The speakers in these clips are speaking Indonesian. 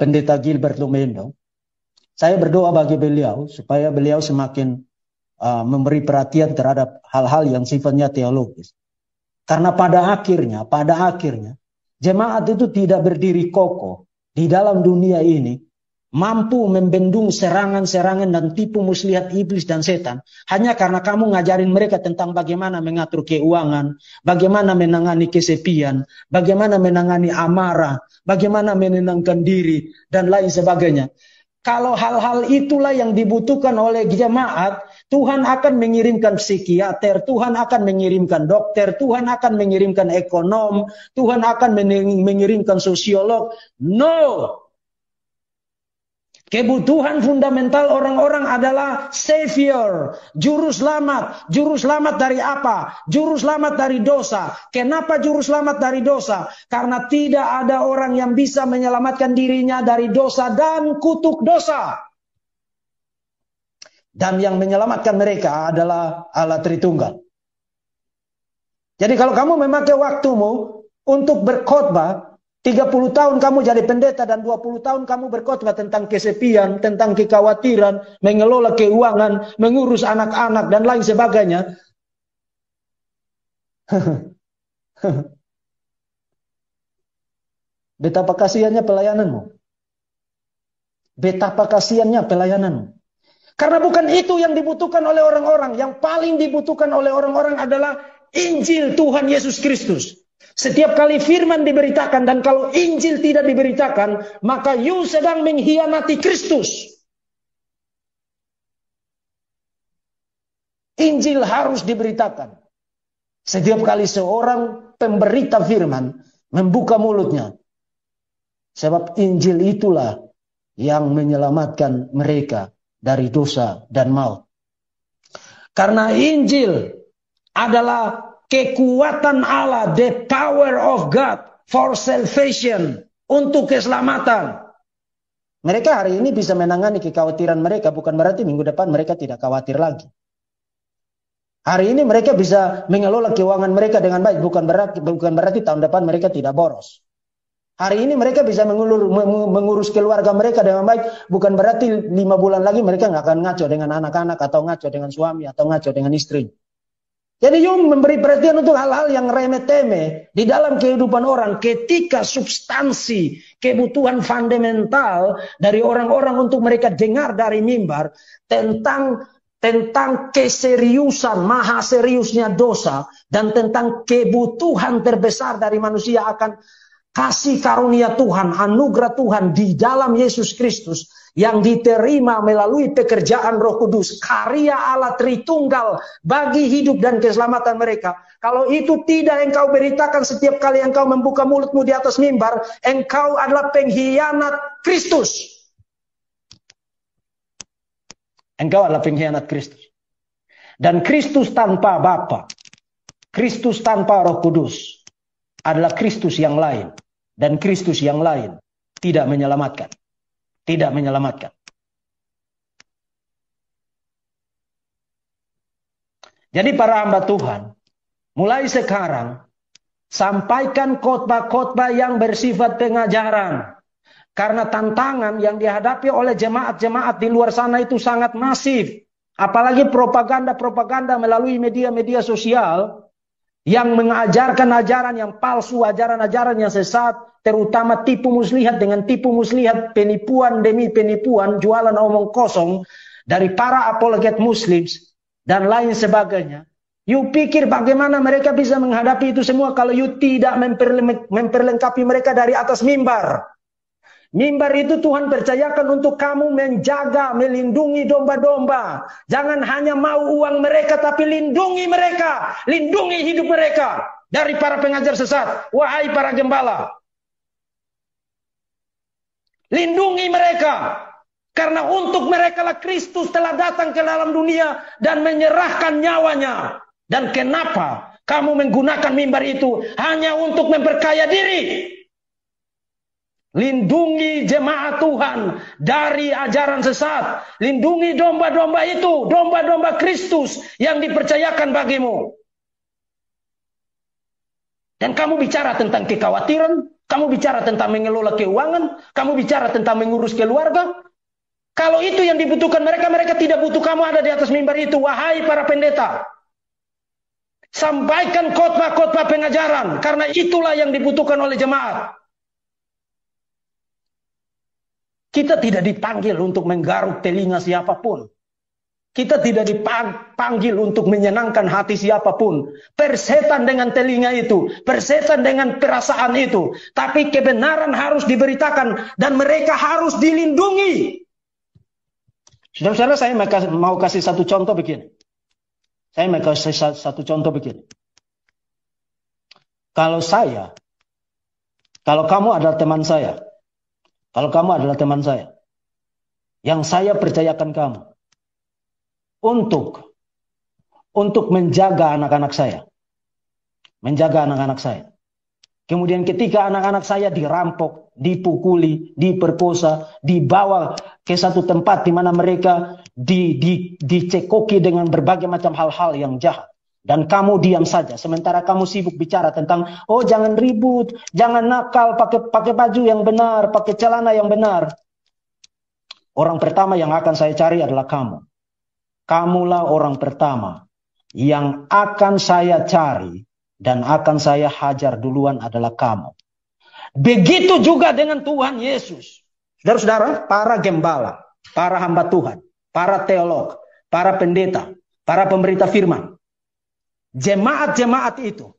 pendeta Gilbert Lumendo. Saya berdoa bagi beliau supaya beliau semakin uh, memberi perhatian terhadap hal-hal yang sifatnya teologis. Karena pada akhirnya, pada akhirnya jemaat itu tidak berdiri kokoh di dalam dunia ini mampu membendung serangan-serangan dan tipu muslihat iblis dan setan hanya karena kamu ngajarin mereka tentang bagaimana mengatur keuangan, bagaimana menangani kesepian, bagaimana menangani amarah, bagaimana menenangkan diri dan lain sebagainya. Kalau hal-hal itulah yang dibutuhkan oleh jemaat, Tuhan akan mengirimkan psikiater, Tuhan akan mengirimkan dokter, Tuhan akan mengirimkan ekonom, Tuhan akan mengirimkan sosiolog. No, Kebutuhan fundamental orang-orang adalah savior, juru selamat. Juru selamat dari apa? Juru selamat dari dosa. Kenapa juru selamat dari dosa? Karena tidak ada orang yang bisa menyelamatkan dirinya dari dosa dan kutuk dosa. Dan yang menyelamatkan mereka adalah Allah Tritunggal. Jadi kalau kamu memakai waktumu untuk berkhotbah, 30 tahun kamu jadi pendeta dan 20 tahun kamu berkhotbah tentang kesepian, tentang kekhawatiran, mengelola keuangan, mengurus anak-anak dan lain sebagainya. Betapa kasihannya pelayananmu. Betapa kasihannya pelayananmu. Karena bukan itu yang dibutuhkan oleh orang-orang. Yang paling dibutuhkan oleh orang-orang adalah Injil Tuhan Yesus Kristus. Setiap kali firman diberitakan dan kalau Injil tidak diberitakan, maka you sedang mengkhianati Kristus. Injil harus diberitakan. Setiap kali seorang pemberita firman membuka mulutnya. Sebab Injil itulah yang menyelamatkan mereka dari dosa dan maut. Karena Injil adalah kekuatan Allah, the power of God for salvation, untuk keselamatan. Mereka hari ini bisa menangani kekhawatiran mereka, bukan berarti minggu depan mereka tidak khawatir lagi. Hari ini mereka bisa mengelola keuangan mereka dengan baik, bukan berarti, bukan berarti tahun depan mereka tidak boros. Hari ini mereka bisa mengulur, mengurus keluarga mereka dengan baik, bukan berarti lima bulan lagi mereka nggak akan ngaco dengan anak-anak atau ngaco dengan suami atau ngaco dengan istri. Jadi Yung memberi perhatian untuk hal-hal yang remeh-temeh di dalam kehidupan orang ketika substansi kebutuhan fundamental dari orang-orang untuk mereka dengar dari mimbar tentang tentang keseriusan, maha seriusnya dosa dan tentang kebutuhan terbesar dari manusia akan kasih karunia Tuhan, anugerah Tuhan di dalam Yesus Kristus yang diterima melalui pekerjaan Roh Kudus, karya Allah Tritunggal bagi hidup dan keselamatan mereka. Kalau itu tidak engkau beritakan setiap kali engkau membuka mulutmu di atas mimbar, engkau adalah pengkhianat Kristus. Engkau adalah pengkhianat Kristus. Dan Kristus tanpa Bapa, Kristus tanpa Roh Kudus adalah Kristus yang lain dan Kristus yang lain tidak menyelamatkan tidak menyelamatkan. Jadi para hamba Tuhan, mulai sekarang sampaikan khotbah-khotbah yang bersifat pengajaran. Karena tantangan yang dihadapi oleh jemaat-jemaat di luar sana itu sangat masif. Apalagi propaganda-propaganda melalui media-media sosial yang mengajarkan ajaran yang palsu, ajaran-ajaran yang sesat, terutama tipu muslihat dengan tipu muslihat, penipuan demi penipuan, jualan omong kosong dari para apologet muslims dan lain sebagainya. You pikir bagaimana mereka bisa menghadapi itu semua kalau you tidak memperlengkapi mereka dari atas mimbar. Mimbar itu Tuhan percayakan untuk kamu menjaga, melindungi domba-domba. Jangan hanya mau uang mereka, tapi lindungi mereka. Lindungi hidup mereka dari para pengajar sesat. Wahai para gembala. Lindungi mereka. Karena untuk mereka lah Kristus telah datang ke dalam dunia dan menyerahkan nyawanya. Dan kenapa kamu menggunakan mimbar itu hanya untuk memperkaya diri? Lindungi jemaat Tuhan dari ajaran sesat. Lindungi domba-domba itu, domba-domba Kristus yang dipercayakan bagimu. Dan kamu bicara tentang kekhawatiran, Kamu bicara tentang mengelola keuangan, kamu bicara tentang mengurus keluarga. Kalau itu yang dibutuhkan mereka, mereka tidak butuh kamu ada di atas mimbar itu. Wahai para pendeta, sampaikan khotbah-khotbah pengajaran karena itulah yang dibutuhkan oleh jemaat. Kita tidak dipanggil untuk menggaruk telinga siapa pun. Kita tidak dipanggil untuk menyenangkan hati siapa pun. Persetan dengan telinga itu, persetan dengan perasaan itu. Tapi kebenaran harus diberitakan dan mereka harus dilindungi. Saudara-saudara, saya mau kasih satu contoh begini. Saya mau kasih satu contoh begini. Kalau saya, kalau kamu adalah teman saya, kalau kamu adalah teman saya, yang saya percayakan kamu, untuk untuk menjaga anak-anak saya. Menjaga anak-anak saya. Kemudian ketika anak-anak saya dirampok, dipukuli, diperkosa, dibawa ke satu tempat di mana mereka di, di, dicekoki dengan berbagai macam hal-hal yang jahat. Dan kamu diam saja. Sementara kamu sibuk bicara tentang, oh jangan ribut, jangan nakal, pakai pakai baju yang benar, pakai celana yang benar. Orang pertama yang akan saya cari adalah kamu kamulah orang pertama yang akan saya cari dan akan saya hajar duluan adalah kamu. Begitu juga dengan Tuhan Yesus. Saudara-saudara, para gembala, para hamba Tuhan, para teolog, para pendeta, para pemberita firman. Jemaat-jemaat itu,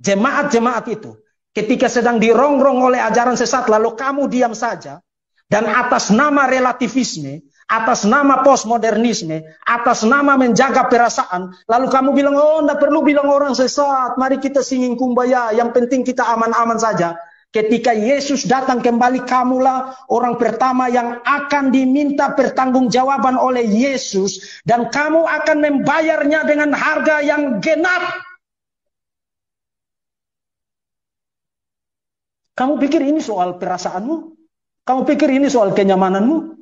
jemaat-jemaat itu, ketika sedang dirongrong oleh ajaran sesat, lalu kamu diam saja, dan atas nama relativisme, atas nama postmodernisme, atas nama menjaga perasaan, lalu kamu bilang, oh tidak perlu bilang orang sesat, mari kita singing kumbaya, yang penting kita aman-aman saja. Ketika Yesus datang kembali, kamulah orang pertama yang akan diminta pertanggungjawaban oleh Yesus. Dan kamu akan membayarnya dengan harga yang genap. Kamu pikir ini soal perasaanmu? Kamu pikir ini soal kenyamananmu?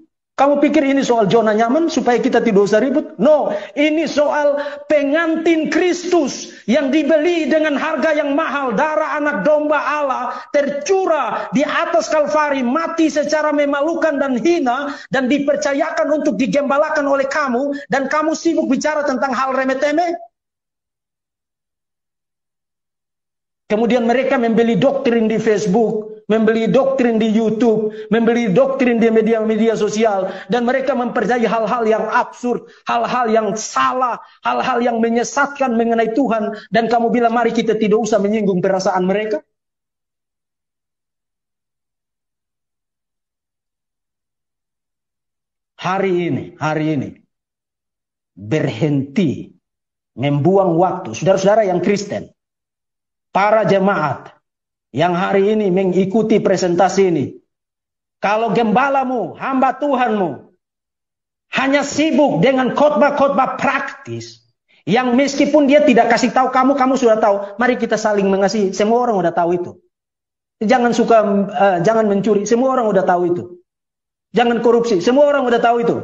Kamu pikir ini soal zona nyaman supaya kita tidak usah ribut? No, ini soal pengantin Kristus yang dibeli dengan harga yang mahal. Darah anak domba Allah tercurah di atas Kalvari, mati secara memalukan dan hina dan dipercayakan untuk digembalakan oleh kamu dan kamu sibuk bicara tentang hal remeh-temeh. Kemudian mereka membeli doktrin di Facebook, membeli doktrin di YouTube, membeli doktrin di media-media sosial, dan mereka mempercayai hal-hal yang absurd, hal-hal yang salah, hal-hal yang menyesatkan mengenai Tuhan, dan kamu bilang mari kita tidak usah menyinggung perasaan mereka. Hari ini, hari ini, berhenti membuang waktu, saudara-saudara yang Kristen, para jemaat yang hari ini mengikuti presentasi ini. Kalau gembalamu, hamba Tuhanmu, hanya sibuk dengan khotbah-khotbah praktis, yang meskipun dia tidak kasih tahu kamu, kamu sudah tahu. Mari kita saling mengasihi. Semua orang sudah tahu itu. Jangan suka, uh, jangan mencuri. Semua orang sudah tahu itu. Jangan korupsi. Semua orang sudah tahu itu.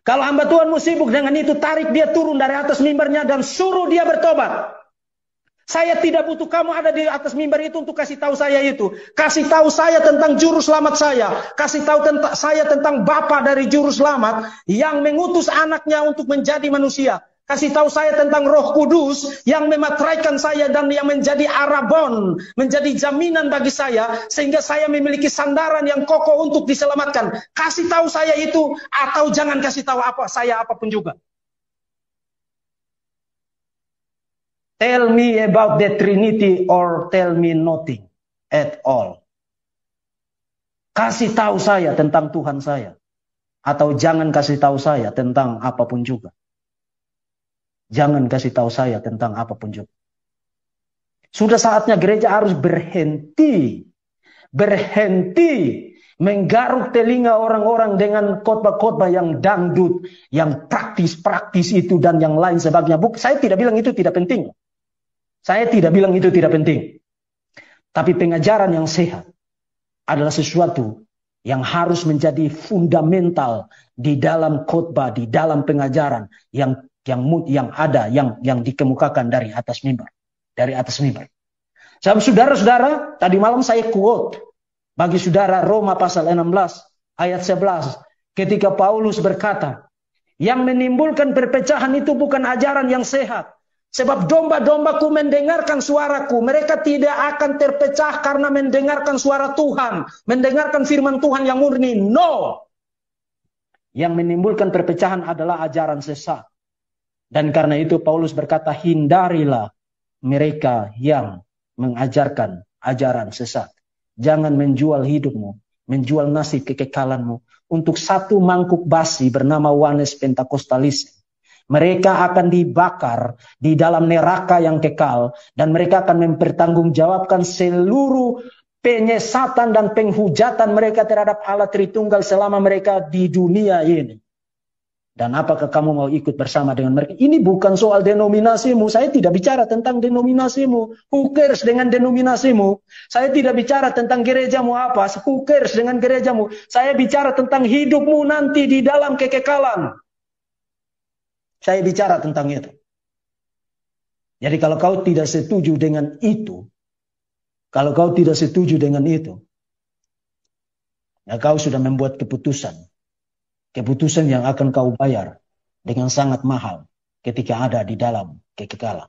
Kalau hamba Tuhanmu sibuk dengan itu, tarik dia turun dari atas mimbarnya dan suruh dia bertobat. Saya tidak butuh kamu ada di atas mimbar itu untuk kasih tahu saya itu. Kasih tahu saya tentang juru selamat saya. Kasih tahu tentang saya tentang Bapa dari juru selamat yang mengutus anaknya untuk menjadi manusia. Kasih tahu saya tentang Roh Kudus yang memateraikan saya dan yang menjadi arabon, menjadi jaminan bagi saya sehingga saya memiliki sandaran yang kokoh untuk diselamatkan. Kasih tahu saya itu atau jangan kasih tahu apa saya apa pun juga. Tell me about the Trinity or tell me nothing at all. Kasih tahu saya tentang Tuhan saya. Atau jangan kasih tahu saya tentang apa pun juga. Jangan kasih tahu saya tentang apa pun juga. Sudah saatnya gereja harus berhenti. Berhenti menggaruk telinga orang-orang dengan khotbah-khotbah yang dangdut, yang praktis-praktis itu dan yang lain sebagainya. Buk, saya tidak bilang itu tidak penting. Saya tidak bilang itu tidak penting. Tapi pengajaran yang sehat adalah sesuatu yang harus menjadi fundamental di dalam khotbah, di dalam pengajaran yang yang yang ada, yang yang dikemukakan dari atas mimbar, dari atas mimbar. Saudara-saudara, tadi malam saya quote bagi saudara Roma pasal 16 ayat 11 ketika Paulus berkata, yang menimbulkan perpecahan itu bukan ajaran yang sehat. Sebab domba-dombaku mendengarkan suaraku. Mereka tidak akan terpecah karena mendengarkan suara Tuhan. Mendengarkan firman Tuhan yang murni. No. Yang menimbulkan perpecahan adalah ajaran sesat. Dan karena itu Paulus berkata, hindarilah mereka yang mengajarkan ajaran sesat. Jangan menjual hidupmu, menjual nasib kekekalanmu untuk satu mangkuk basi bernama Wanes Pentakostalisme. Mereka akan dibakar di dalam neraka yang kekal dan mereka akan mempertanggungjawabkan seluruh penyesatan dan penghujatan mereka terhadap Allah Tritunggal selama mereka di dunia ini. Dan apakah kamu mau ikut bersama dengan mereka? Ini bukan soal denominasimu. Saya tidak bicara tentang denominasimu. Who cares dengan denominasimu? Saya tidak bicara tentang gerejamu apa. Who cares dengan gerejamu? Saya bicara tentang hidupmu nanti di dalam kekekalan. Saya bicara tentang itu. Jadi kalau kau tidak setuju dengan itu, kalau kau tidak setuju dengan itu, ya kau sudah membuat keputusan Keputusan yang akan kau bayar dengan sangat mahal ketika ada di dalam kekekalan.